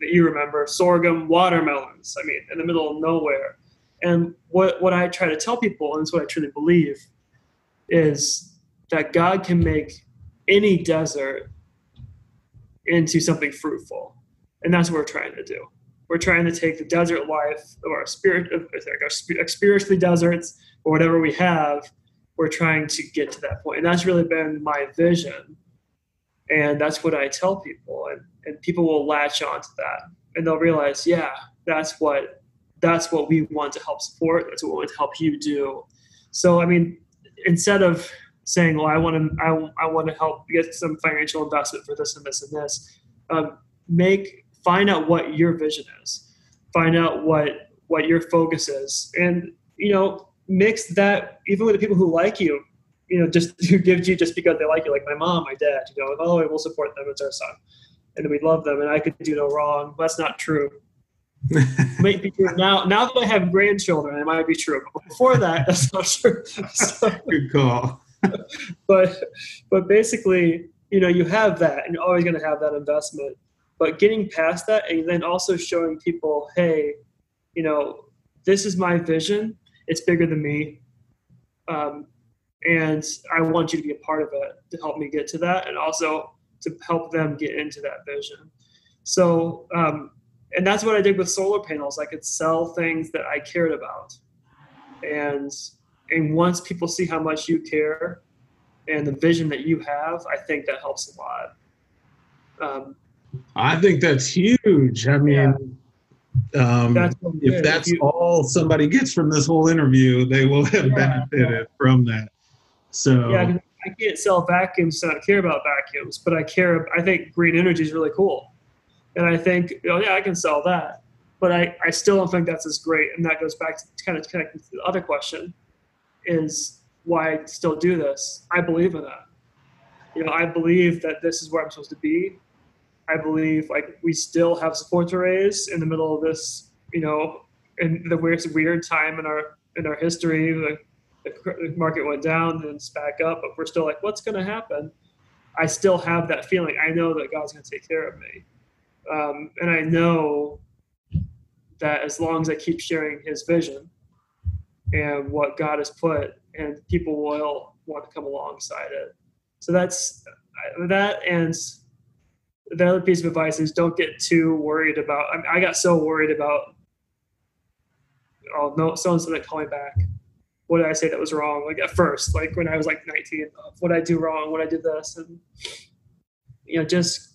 that you remember sorghum, watermelons. I mean, in the middle of nowhere. And what, what I try to tell people, and it's what I truly believe, is that God can make any desert into something fruitful. And that's what we're trying to do. We're trying to take the desert life of our spirit, of like our spiritually deserts or whatever we have. We're trying to get to that. And that's really been my vision. And that's what I tell people. And, and people will latch on to that and they'll realize, yeah, that's what that's what we want to help support. That's what we want to help you do. So, I mean, instead of saying, "Well, I want to, I, I want to help get some financial investment for this and this and this," um, make find out what your vision is, find out what what your focus is, and you know, mix that even with the people who like you. You know, just who gives you just because they like you, like my mom, my dad. You know, oh, we'll support them. It's our son, and we love them, and I could do no wrong. That's not true might be true now. Now that I have grandchildren, it might be true. But before that, that's not true. So, good call. but but basically, you know, you have that, and you're always going to have that investment. But getting past that and then also showing people, hey, you know, this is my vision. It's bigger than me. Um, and I want you to be a part of it to help me get to that and also to help them get into that vision. So, um, and that's what I did with solar panels. I could sell things that I cared about. And and once people see how much you care and the vision that you have, I think that helps a lot. Um, I think that's huge. I mean, yeah. um, that's if that's all somebody gets from this whole interview, they will have yeah, benefited yeah. from that. So yeah, I can't sell vacuums. So I care about vacuums, but I care. I think green energy is really cool, and I think oh yeah, I can sell that. But I, I still don't think that's as great, and that goes back to kind of connecting to the other question, is why I still do this. I believe in that. You know, I believe that this is where I'm supposed to be. I believe like we still have support to raise in the middle of this, you know, in the weird weird time in our in our history. The market went down, then it's back up, but we're still like, what's going to happen? I still have that feeling. I know that God's going to take care of me. Um, and I know that as long as I keep sharing his vision and what God has put, and people will want to come alongside it. So that's that. And the other piece of advice is don't get too worried about. I, mean, I got so worried about, oh, no, someone's going to call me back what did I say that was wrong? Like at first, like when I was like 19, what did I do wrong, what I did this, and you know, just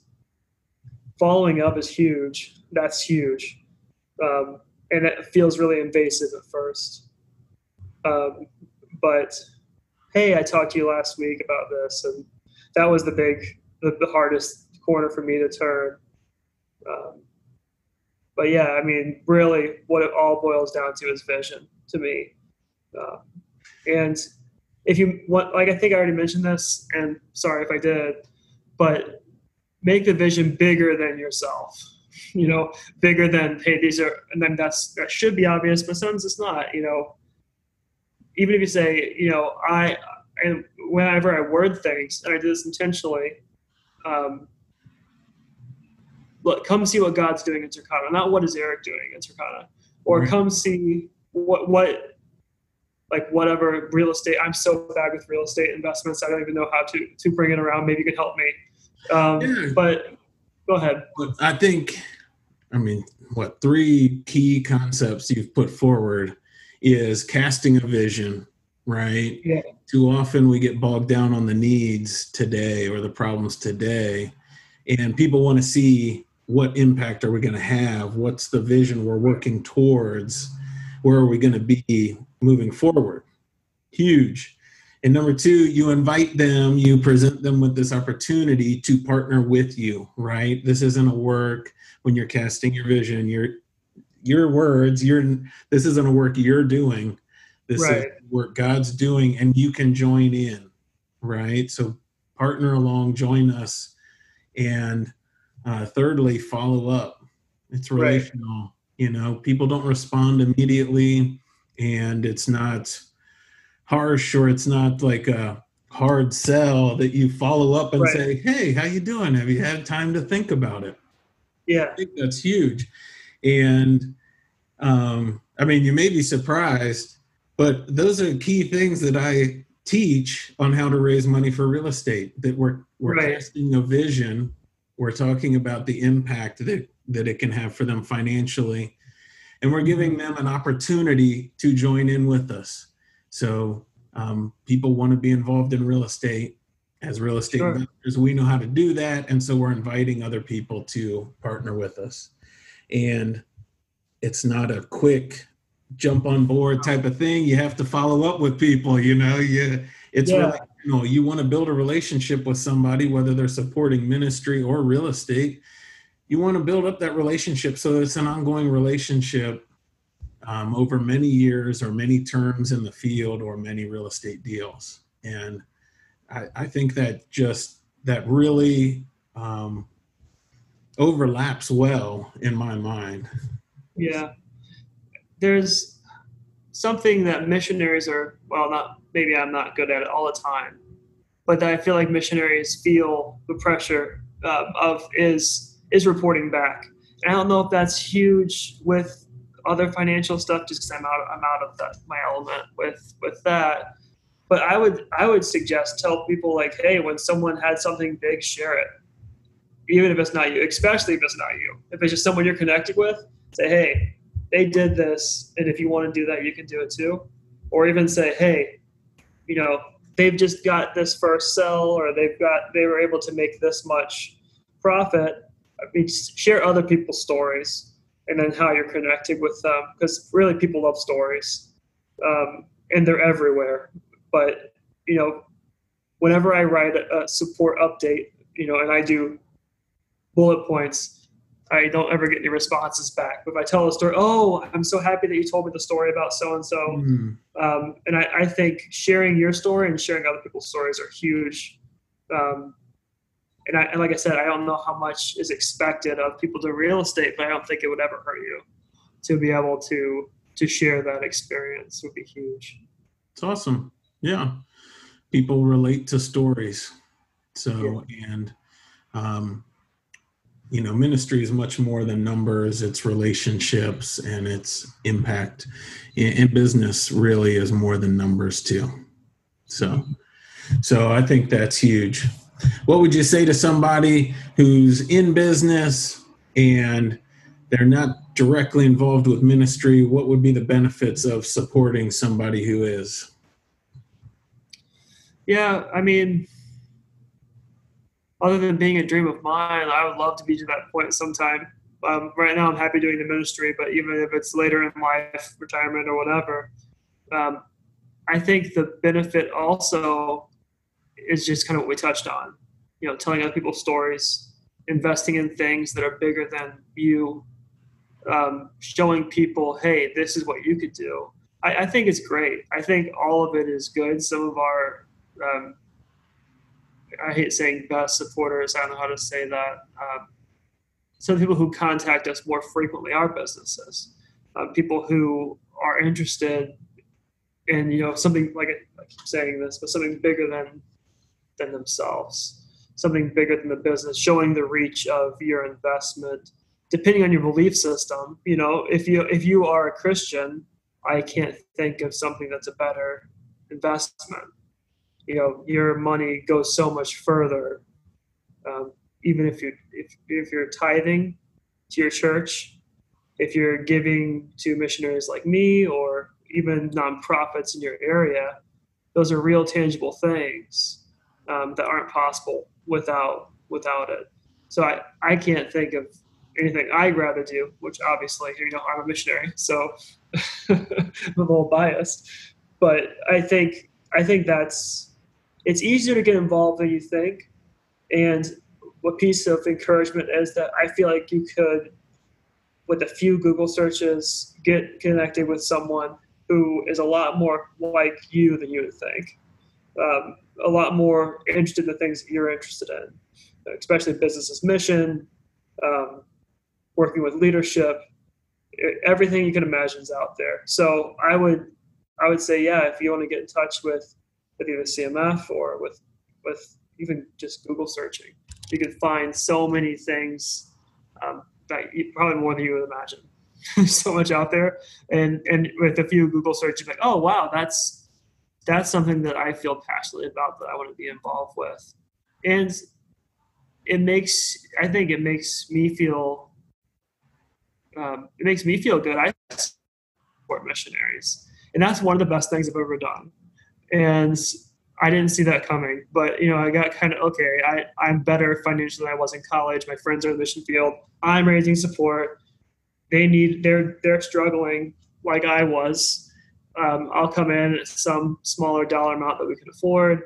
following up is huge. That's huge, um, and it feels really invasive at first. Um, but hey, I talked to you last week about this, and that was the big, the, the hardest corner for me to turn. Um, but yeah, I mean, really, what it all boils down to is vision to me. Uh, and if you want, like I think I already mentioned this, and sorry if I did, but make the vision bigger than yourself. You know, bigger than hey, these are, and then that's that should be obvious, but sometimes it's not. You know, even if you say, you know, I and whenever I word things, and I do this intentionally, um, look, come see what God's doing in Turkana, not what is Eric doing in Turkana, or mm-hmm. come see what what like whatever real estate. I'm so bad with real estate investments. I don't even know how to to bring it around. Maybe you could help me. Um, yeah. But go ahead. I think, I mean, what three key concepts you've put forward is casting a vision, right? Yeah. Too often we get bogged down on the needs today or the problems today, and people want to see what impact are we going to have? What's the vision we're working towards? Where are we going to be moving forward. Huge. And number two, you invite them, you present them with this opportunity to partner with you, right? This isn't a work when you're casting your vision, your your words, your this isn't a work you're doing. This right. is work God's doing, and you can join in, right? So partner along, join us. And uh, thirdly, follow up. It's relational. Right. You know, people don't respond immediately and it's not harsh or it's not like a hard sell that you follow up and right. say hey how you doing have you had time to think about it yeah i think that's huge and um, i mean you may be surprised but those are key things that i teach on how to raise money for real estate that we're we're right. casting a vision we're talking about the impact that that it can have for them financially and we're giving them an opportunity to join in with us. So um, people want to be involved in real estate. As real estate sure. investors, we know how to do that, and so we're inviting other people to partner with us. And it's not a quick jump on board type of thing. You have to follow up with people. You know, you it's yeah. really you you want to build a relationship with somebody, whether they're supporting ministry or real estate. You want to build up that relationship so it's an ongoing relationship um, over many years or many terms in the field or many real estate deals. And i, I think that just that really um, overlaps well in my mind. Yeah. There's something that missionaries are well not maybe i'm not good at it all the time but i feel like missionaries feel the pressure uh, of is is reporting back. And I don't know if that's huge with other financial stuff, just because I'm out I'm out of that my element with with that. But I would I would suggest tell people like, hey, when someone had something big, share it. Even if it's not you, especially if it's not you. If it's just someone you're connected with, say, hey, they did this, and if you want to do that, you can do it too. Or even say, hey, you know, they've just got this first sell, or they've got they were able to make this much profit. I mean, share other people's stories and then how you're connecting with them because really people love stories um, and they're everywhere but you know whenever i write a, a support update you know and i do bullet points i don't ever get any responses back but if i tell a story oh i'm so happy that you told me the story about so and so and I, I, think sharing your story and sharing other people's stories are huge um, and, I, and like I said, I don't know how much is expected of people to real estate, but I don't think it would ever hurt you to be able to to share that experience would be huge. It's awesome. Yeah, people relate to stories. So yeah. and um, you know, ministry is much more than numbers. It's relationships and its impact. and business, really is more than numbers too. So, so I think that's huge. What would you say to somebody who's in business and they're not directly involved with ministry? What would be the benefits of supporting somebody who is? Yeah, I mean, other than being a dream of mine, I would love to be to that point sometime. Um, right now, I'm happy doing the ministry, but even if it's later in life, retirement or whatever, um, I think the benefit also is just kind of what we touched on. You know, telling other people's stories, investing in things that are bigger than you, um, showing people, hey, this is what you could do. I, I, think it's great. I think all of it is good. Some of our, um, I hate saying best supporters. I don't know how to say that. Um, some people who contact us more frequently are businesses. Uh, people who are interested in you know something like I keep saying this, but something bigger than than themselves, something bigger than the business, showing the reach of your investment. Depending on your belief system, you know, if you if you are a Christian, I can't think of something that's a better investment. You know, your money goes so much further. Um, even if you if if you're tithing to your church, if you're giving to missionaries like me or even nonprofits in your area, those are real tangible things um, that aren't possible without without it. So I, I can't think of anything I'd rather do, which obviously you know I'm a missionary, so I'm a little biased. But I think I think that's it's easier to get involved than you think. And what piece of encouragement is that I feel like you could, with a few Google searches, get connected with someone who is a lot more like you than you would think. Um, a lot more interested in the things that you're interested in, especially business's mission, um, working with leadership, everything you can imagine is out there. So I would, I would say, yeah, if you want to get in touch with, with either CMF or with, with even just Google searching, you can find so many things um, that you, probably more than you would imagine. so much out there, and and with a few Google searches, like, oh wow, that's that's something that I feel passionately about that I want to be involved with. And it makes, I think it makes me feel, um, it makes me feel good. I support missionaries. And that's one of the best things I've ever done. And I didn't see that coming, but you know, I got kind of okay. I I'm better financially than I was in college. My friends are in the mission field. I'm raising support. They need they're they're struggling like I was um, I'll come in some smaller dollar amount that we can afford.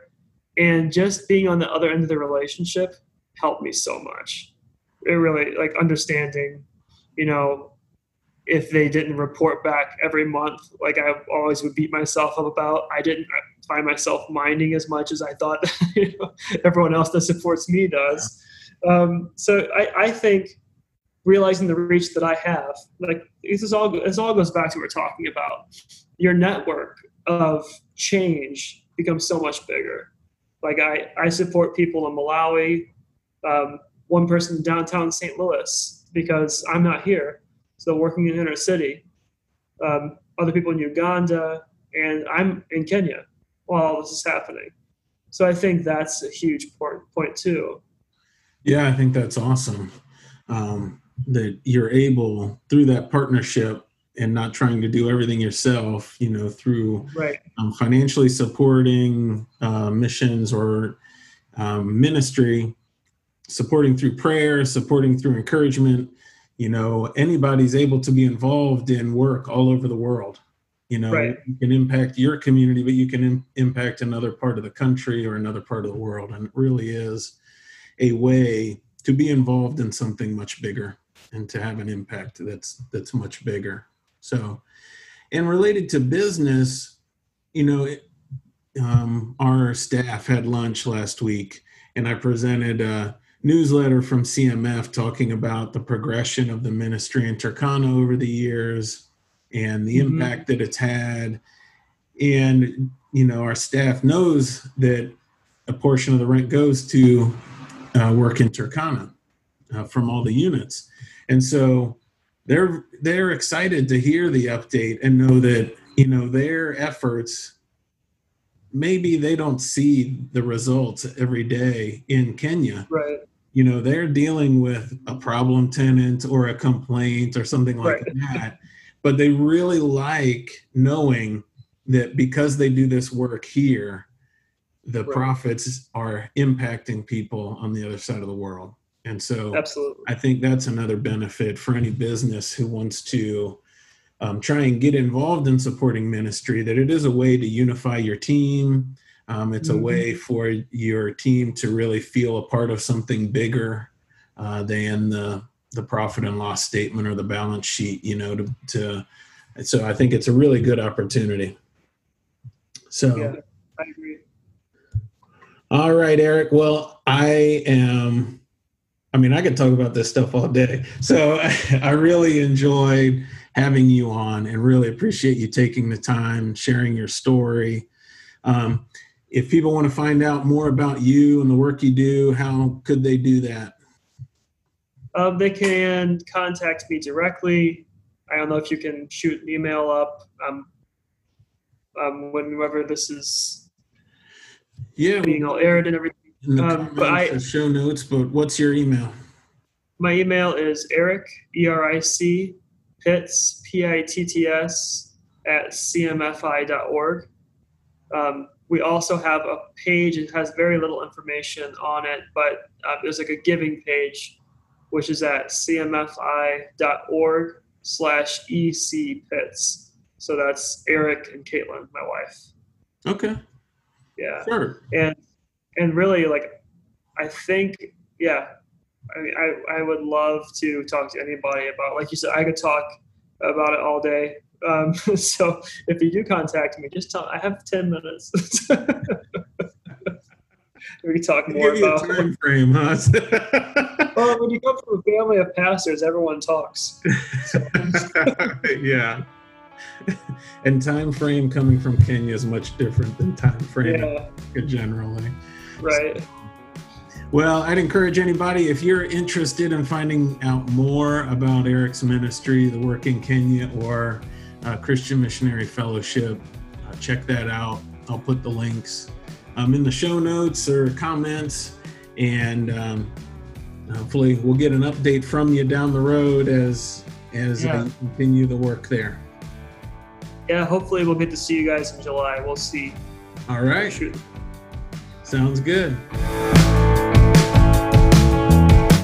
And just being on the other end of the relationship helped me so much. It really, like, understanding, you know, if they didn't report back every month, like I always would beat myself up about, I didn't find myself minding as much as I thought you know, everyone else that supports me does. Um, so I, I think realizing the reach that I have, like this is all this all goes back to what we're talking about your network of change becomes so much bigger. Like I, I support people in Malawi. Um, one person in downtown St. Louis because I'm not here, so working in inner city. Um, other people in Uganda, and I'm in Kenya while all this is happening. So I think that's a huge point point too. Yeah, I think that's awesome um, that you're able through that partnership and not trying to do everything yourself. You know, through right. um, financially supporting uh, missions or um, ministry, supporting through prayer, supporting through encouragement. You know, anybody's able to be involved in work all over the world you know right. you can impact your community but you can Im- impact another part of the country or another part of the world and it really is a way to be involved in something much bigger and to have an impact that's that's much bigger so and related to business you know it, um, our staff had lunch last week and i presented a newsletter from cmf talking about the progression of the ministry in turkana over the years and the mm-hmm. impact that it's had. And, you know, our staff knows that a portion of the rent goes to uh, work in Turkana uh, from all the units. And so they're they're excited to hear the update and know that, you know, their efforts maybe they don't see the results every day in Kenya. Right. You know, they're dealing with a problem tenant or a complaint or something like right. that but they really like knowing that because they do this work here the right. profits are impacting people on the other side of the world and so absolutely i think that's another benefit for any business who wants to um, try and get involved in supporting ministry that it is a way to unify your team um, it's mm-hmm. a way for your team to really feel a part of something bigger uh, than the the profit and loss statement or the balance sheet, you know, to, to so I think it's a really good opportunity. So yeah, I agree. All right, Eric. Well, I am I mean, I could talk about this stuff all day. So I really enjoyed having you on and really appreciate you taking the time, sharing your story. Um, if people want to find out more about you and the work you do, how could they do that? Um, they can contact me directly. I don't know if you can shoot an email up um, um, whenever this is yeah being all aired and everything. In the um, but I, show notes, but what's your email? My email is Eric E R I C Pitts P I T T S at cmfi.org. Um, we also have a page. It has very little information on it, but there's like a giving page which is at cmfi.org slash ecpitts. So that's Eric and Caitlin, my wife. Okay. Yeah. Sure. And and really like I think yeah, I mean I, I would love to talk to anybody about like you said, I could talk about it all day. Um, so if you do contact me, just tell I have ten minutes. we can talk more about time frame, huh? well, when you come from a family of pastors, everyone talks. yeah. And time frame coming from Kenya is much different than time frame yeah. generally. Right. So, well, I'd encourage anybody if you're interested in finding out more about Eric's ministry, the work in Kenya, or uh, Christian Missionary Fellowship, uh, check that out. I'll put the links um, in the show notes or comments. And um, hopefully, we'll get an update from you down the road as as yeah. I continue the work there. Yeah, hopefully, we'll get to see you guys in July. We'll see. All right. Sounds good.